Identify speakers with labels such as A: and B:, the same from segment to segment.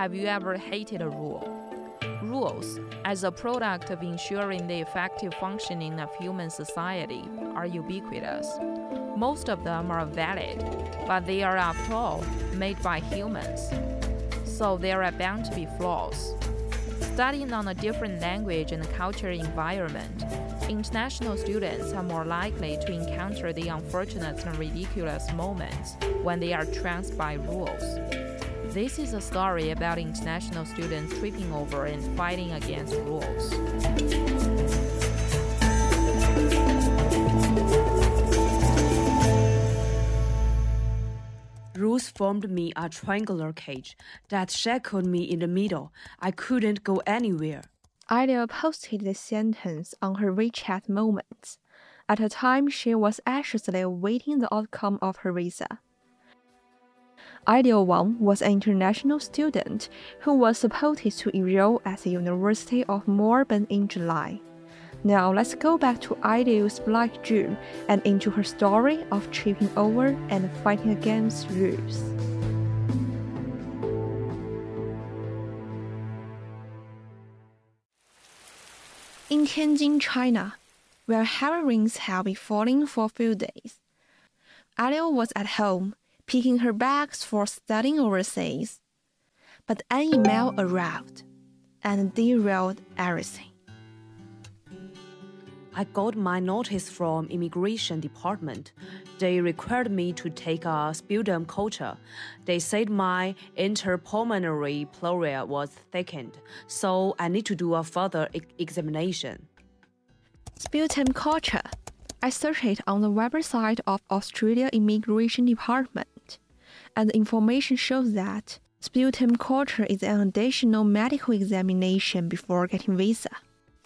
A: Have you ever hated a rule? Rules, as a product of ensuring the effective functioning of human society, are ubiquitous. Most of them are valid, but they are, after all, made by humans. So there are bound to be flaws. Studying on a different language and culture environment, international students are more likely to encounter the unfortunate and ridiculous moments when they are trounced by rules. This is a story about international students tripping over and fighting against rules.
B: Rules formed me a triangular cage that shackled me in the middle. I couldn't go anywhere.
C: Alia posted this sentence on her WeChat Moments. At a time, she was anxiously awaiting the outcome of her visa. Ideal Wang was an international student who was supposed to enroll at the University of Melbourne in July. Now let's go back to Ideal's Black June and into her story of tripping over and fighting against rules. In Tianjin, China, where heavy rains have been falling for a few days, Ideal was at home picking her bags for studying overseas. But an email arrived and derailed everything.
B: I got my notice from immigration department. They required me to take a sputum culture. They said my interpulmonary pleura was thickened, so I need to do a further e examination.
C: Sputum culture. I searched it on the website of Australia Immigration Department and the information shows that sputum culture is an additional medical examination before getting visa.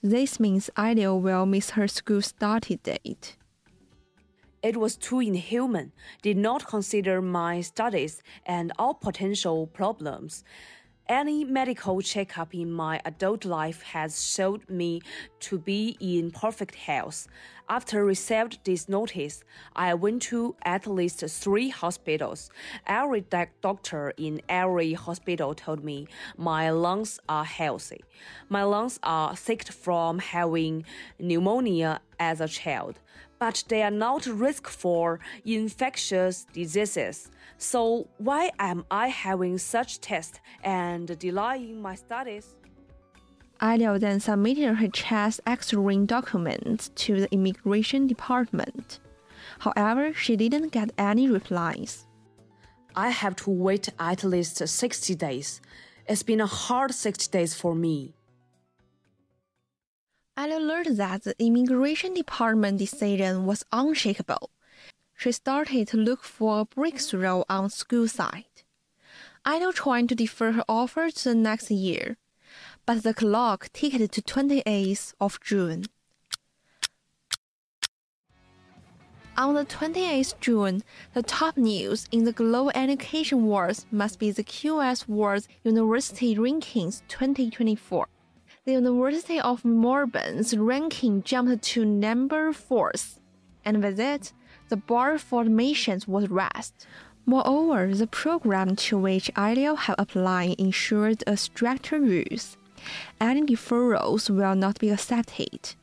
C: This means Ideal will miss her school starting date.
B: It was too inhuman, did not consider my studies and all potential problems. Any medical checkup in my adult life has showed me to be in perfect health. After received this notice, I went to at least three hospitals. Every doctor in every hospital told me my lungs are healthy. My lungs are sick from having pneumonia as a child but they are not risk for infectious diseases. So why am I having such tests and delaying my studies?
C: Ideal then submitted her chest X-ray documents to the immigration department. However, she didn't get any replies.
B: I have to wait at least 60 days. It's been a hard 60 days for me.
C: Ella learned that the immigration department decision was unshakable. She started to look for a breakthrough on school side. Idle trying to defer her offer to the next year, but the clock ticked to 28th of June. On the 28th June, the top news in the global education world must be the QS World University Rankings 2024 the University of Melbourne's ranking jumped to number fourth, and with it, the bar for admissions was raised. Moreover, the program to which Ideal have applied ensured a stricter rules. Any deferrals will not be accepted.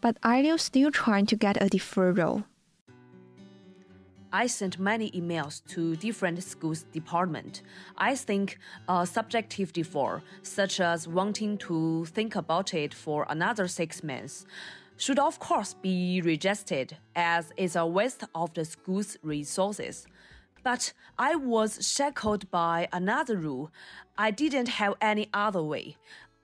C: But Ideal still trying to get a deferral.
B: I sent many emails to different schools department. I think a subjective default, such as wanting to think about it for another six months, should of course be rejected as it's a waste of the school's resources. But I was shackled by another rule. I didn't have any other way.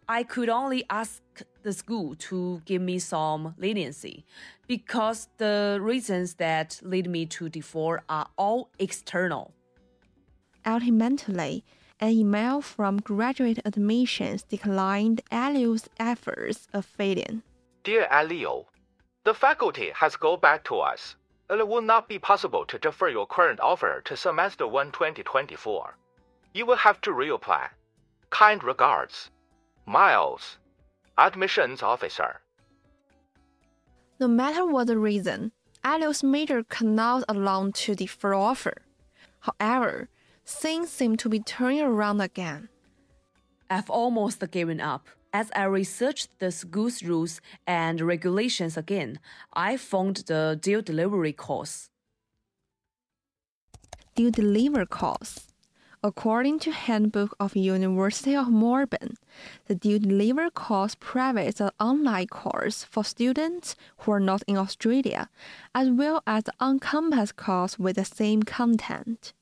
B: I could only ask the school to give me some leniency because the reasons that lead me to default are all external.
C: Ultimately, an email from graduate admissions declined Aliu's efforts of failing.
D: Dear Aliu, the faculty has got back to us. It will not be possible to defer your current offer to semester 1 2024. You will have to reapply. Kind regards. Miles, admissions officer.
C: No matter what the reason, Alios major cannot allow to defer offer. However, things seem to be turning around again.
B: I've almost given up. As I researched the school's rules and regulations again, I found the dual delivery course.
C: Due delivery course. According to Handbook of University of Melbourne, the dual deliver course provides an online course for students who are not in Australia, as well as on-campus course with the same content.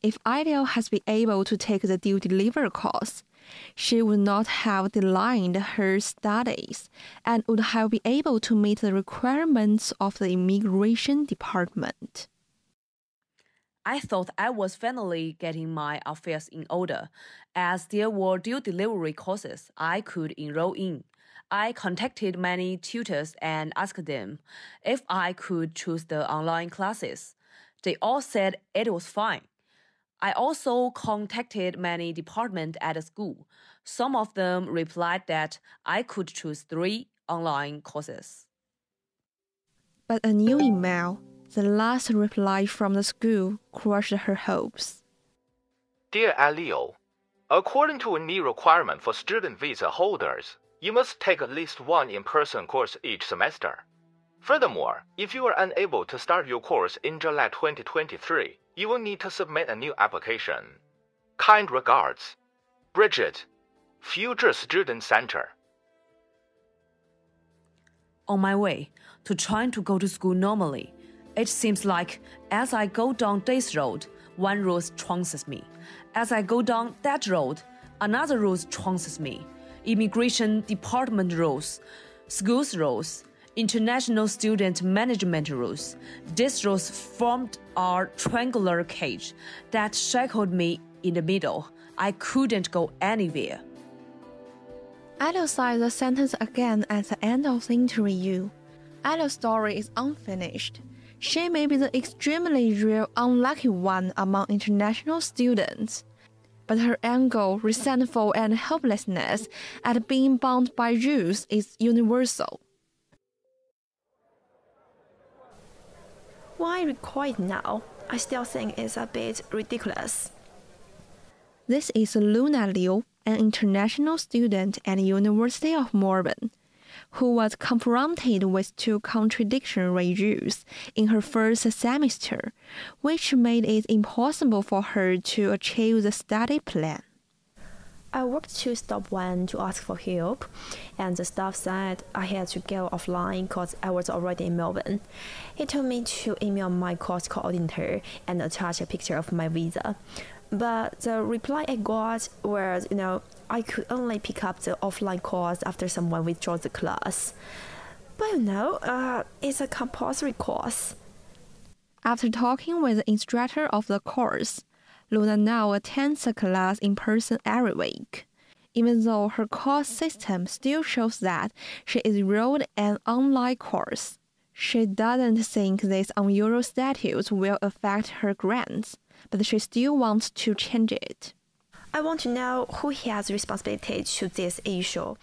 C: If Ideal has been able to take the dual deliver course, she would not have delayed her studies and would have been able to meet the requirements of the immigration department.
B: I thought I was finally getting my affairs in order, as there were dual delivery courses I could enroll in. I contacted many tutors and asked them if I could choose the online classes. They all said it was fine. I also contacted many departments at the school. Some of them replied that I could choose three online courses.
C: But a new email, the last reply from the school, crushed her hopes.
D: Dear Alio, according to a new requirement for student visa holders, you must take at least one in person course each semester. Furthermore, if you are unable to start your course in July 2023, you will need to submit a new application. Kind regards, Bridget, Future Student Center.
B: On my way to trying to go to school normally, it seems like as I go down this road, one road trounces me. As I go down that road, another road trounces me. Immigration department rules, schools rules, international student management rules. These rules formed a triangular cage that shackled me in the middle. I couldn't go anywhere.
C: I'll cite the sentence again at the end of the interview. Ella's story is unfinished. She may be the extremely rare unlucky one among international students. But her anger, resentful, and helplessness at being bound by rules is universal.
E: Why record now? I still think it's a bit ridiculous.
C: This is Luna Liu, an international student at University of Melbourne, who was confronted with two contradictory rules in her first semester, which made it impossible for her to achieve the study plan.
E: I worked to stop one to ask for help, and the staff said I had to go offline because I was already in Melbourne. He told me to email my course coordinator and attach a picture of my visa. But the reply I got was, you know, I could only pick up the offline course after someone withdraws the class. But you know, uh, it's a compulsory course.
C: After talking with the instructor of the course, Luna now attends a class in person every week. Even though her course system still shows that she is enrolled an online course, she doesn't think this unusual status will affect her grants, but she still wants to change it.
E: I want to know who has responsibility to this issue.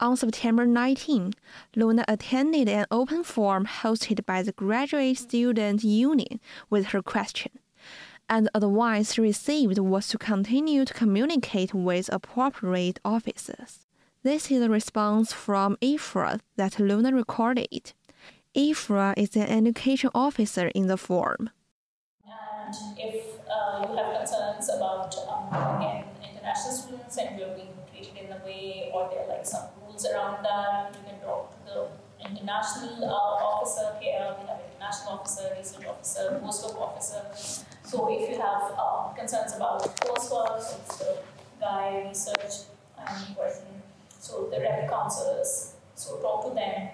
C: On September 19, Luna attended an open forum hosted by the Graduate Student Union with her question and the advice received was to continue to communicate with appropriate officers. This is a response from Ifra that Luna recorded. Ifra is an education officer in the forum.
F: And if uh, you have concerns about, um, again, international students and you're being treated in a way, or there are like some rules around that, you can talk to the international uh, officer here. We have international officer, research officer, postdoc officer. So if you have um, concerns about coursework, it's the guy, research, and person, so the rep counselors, so talk to them,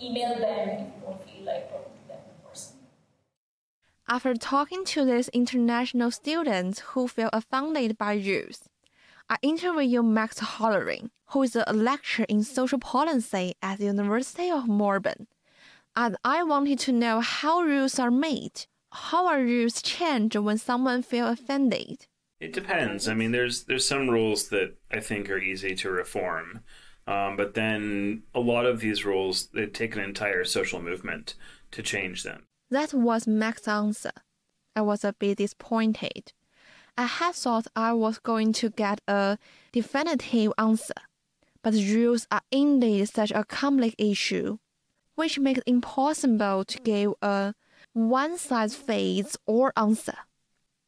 F: email them if you don't feel like talking to them in person.
C: After talking to these international students who feel offended by rules, I interviewed Max Holleran, who is a lecturer in social policy at the University of Melbourne. And I wanted to know how rules are made how are rules changed when someone feels offended?
G: It depends. I mean, there's there's some rules that I think are easy to reform, um, but then a lot of these rules they take an entire social movement to change them.
C: That was Max's answer. I was a bit disappointed. I had thought I was going to get a definitive answer, but rules are indeed such a complex issue, which makes it impossible to give a one size fits all answer.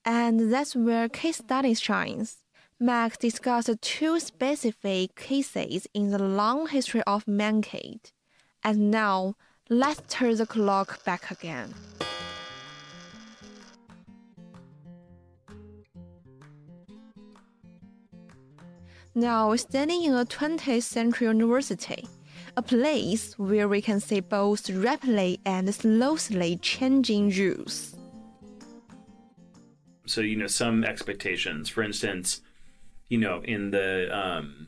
C: And that's where case studies shines. Max discussed two specific cases in the long history of mankind. And now, let's turn the clock back again. Now, we're standing in a 20th century university, a place where we can see both rapidly and slowly changing rules.
G: So, you know, some expectations, for instance, you know, in the um,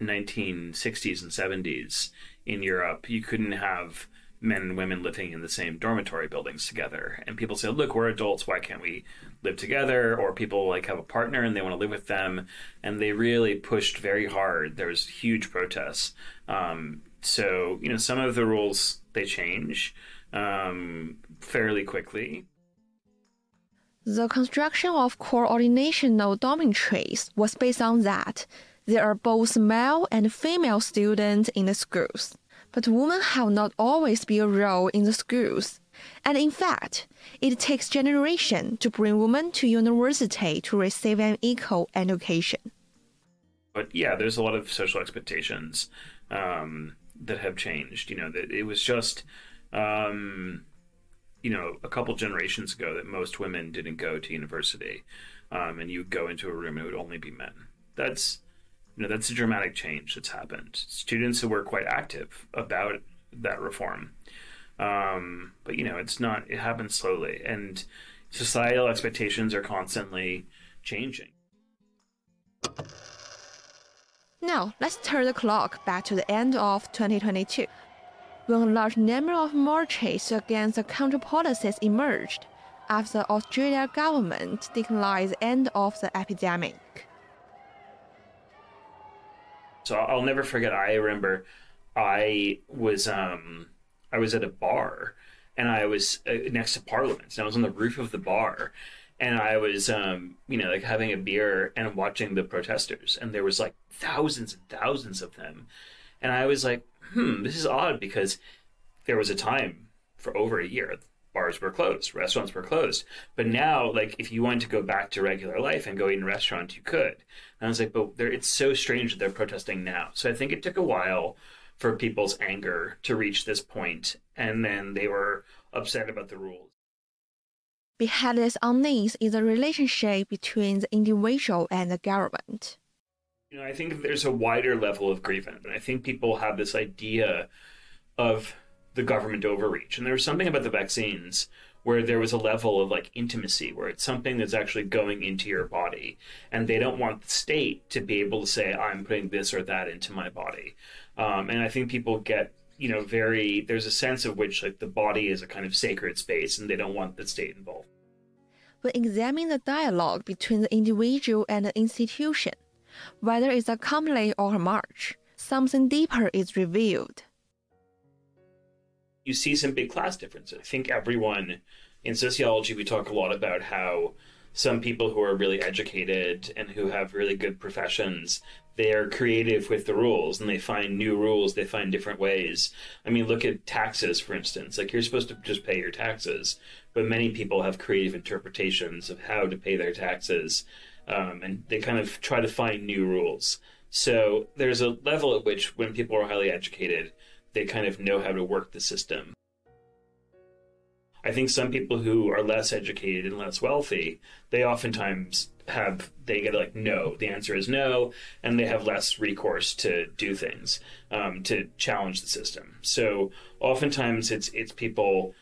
G: 1960s and 70s in Europe, you couldn't have men and women living in the same dormitory buildings together. And people say, look, we're adults. Why can't we live together? Or people like have a partner and they want to live with them. And they really pushed very hard. There was huge protests. Um, so, you know, some of the rules they change um, fairly quickly.
C: The construction of coordinational dormitories was based on that. There are both male and female students in the schools but women have not always been a role in the schools. And in fact, it takes generation to bring women to university to receive an equal education.
G: But yeah, there's a lot of social expectations um, that have changed. You know, that it was just, um, you know, a couple generations ago that most women didn't go to university, um, and you would go into a room and it would only be men. That's you know that's a dramatic change that's happened. Students were quite active about that reform, um, but you know it's not. It happens slowly, and societal expectations are constantly changing.
C: Now let's turn the clock back to the end of 2022, when a large number of marches against the counter policies emerged after the Australia government declared the end of the epidemic.
G: So I'll never forget. I remember I was um, I was at a bar and I was uh, next to Parliament and I was on the roof of the bar and I was um, you know like having a beer and watching the protesters and there was like thousands and thousands of them and I was like hmm this is odd because there was a time for over a year bars were closed, restaurants were closed. But now, like, if you wanted to go back to regular life and go eat in a restaurant, you could. And I was like, but it's so strange that they're protesting now. So I think it took a while for people's anger to reach this point, and then they were upset about the rules.
C: Behind this unease is the relationship between the individual and the government.
G: You know, I think there's a wider level of grievance, and I think people have this idea of the government overreach. And there was something about the vaccines where there was a level of like intimacy where it's something that's actually going into your body. And they don't want the state to be able to say i'm putting this or that into my body. Um, and i think people get you know very there's a sense of which like the body is a kind of sacred space and they don't want the state involved.
C: When examining the dialogue between the individual and the institution. Whether it's a complaint or a march something deeper is revealed
G: you see some big class differences. I think everyone in sociology, we talk a lot about how some people who are really educated and who have really good professions, they are creative with the rules and they find new rules, they find different ways. I mean, look at taxes, for instance. Like, you're supposed to just pay your taxes, but many people have creative interpretations of how to pay their taxes, um, and they kind of try to find new rules. So, there's a level at which, when people are highly educated, they kind of know how to work the system. I think some people who are less educated and less wealthy, they oftentimes have they get like no. The answer is no, and they have less recourse to do things um, to challenge the system. So oftentimes it's it's people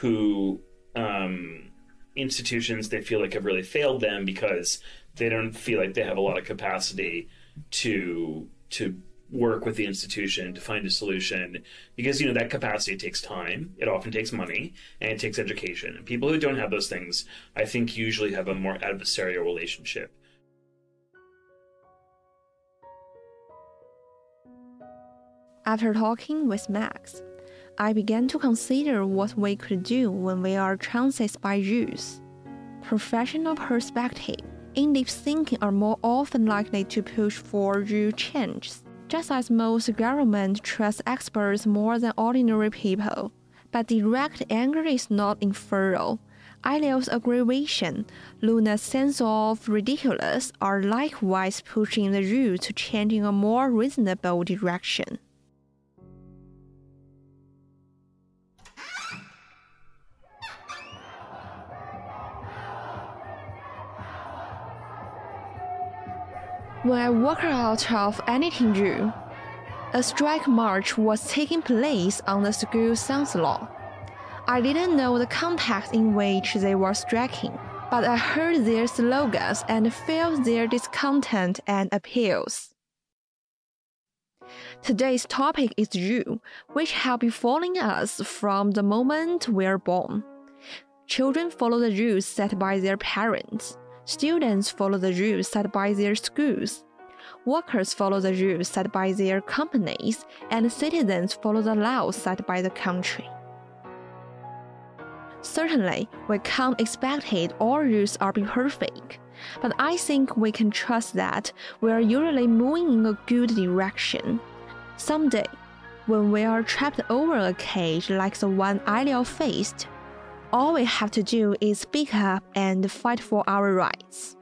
G: who um, institutions they feel like have really failed them because they don't feel like they have a lot of capacity to to work with the institution to find a solution because you know that capacity takes time. It often takes money and it takes education. And people who don't have those things i think usually have a more adversarial relationship.
C: After talking with max i began to consider what we could do when we are transit by rules professional perspective in deep thinking are more often likely to push for rule changes, just as most government trust experts more than ordinary people. But direct anger is not infertile. Iliel's aggravation, Luna's sense of ridiculous are likewise pushing the rule to change in a more reasonable direction. When I walked out of anything room, a strike march was taking place on the school South Lawn. I didn't know the context in which they were striking, but I heard their slogans and felt their discontent and appeals. Today's topic is you, which have been following us from the moment we're born. Children follow the rules set by their parents. Students follow the rules set by their schools. Workers follow the rules set by their companies, and citizens follow the laws set by the country. Certainly, we can't expect it all rules are perfect, but I think we can trust that we are usually moving in a good direction. Someday, when we are trapped over a cage like the one Iliel faced, all we have to do is speak up and fight for our rights.